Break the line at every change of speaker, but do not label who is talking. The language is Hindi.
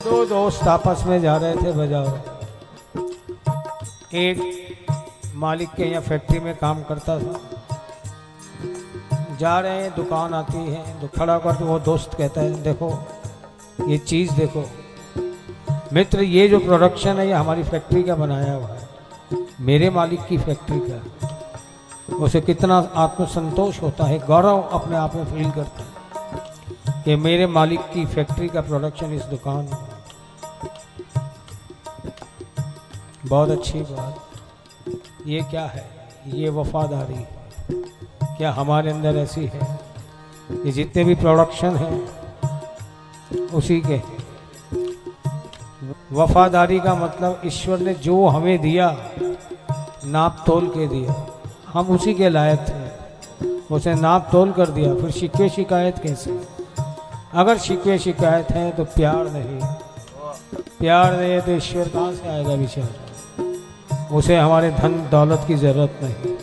दो दोस्त आपस में जा रहे थे बाज़ार। एक मालिक के यहाँ फैक्ट्री में काम करता था। जा रहे हैं, दुकान आती है तो खड़ा करके वो दोस्त कहता है, देखो, ये चीज़ देखो। मित्र, ये जो प्रोडक्शन है, ये हमारी फैक्ट्री का बनाया हुआ है। मेरे मालिक की फैक्ट्री का उसे कितना आत्मसंतोष होता है, गौरव अपने आप में फील करता है कि मेरे मालिक की फैक्ट्री का प्रोडक्शन इस दुकान में बहुत अच्छी बात। ये क्या है? ये वफादारी। क्या हमारे अंदर ऐसी है? कि जितने भी प्रोडक्शन हैं, उसी के। वफादारी का मतलब ईश्वर ने जो हमें दिया, नाप तोल के दिया। हम उसी के लायक थे। उसे नाप तोल कर दिया। फिर शिकवे शिकायत कैसे? अगर शिकवे शिकायत है तो प्यार नहीं। प्यार नहीं है तो ईश्वर कहाँ से आएगा विचार उसे हमारे धन दौलत की ज़रूरत नहीं।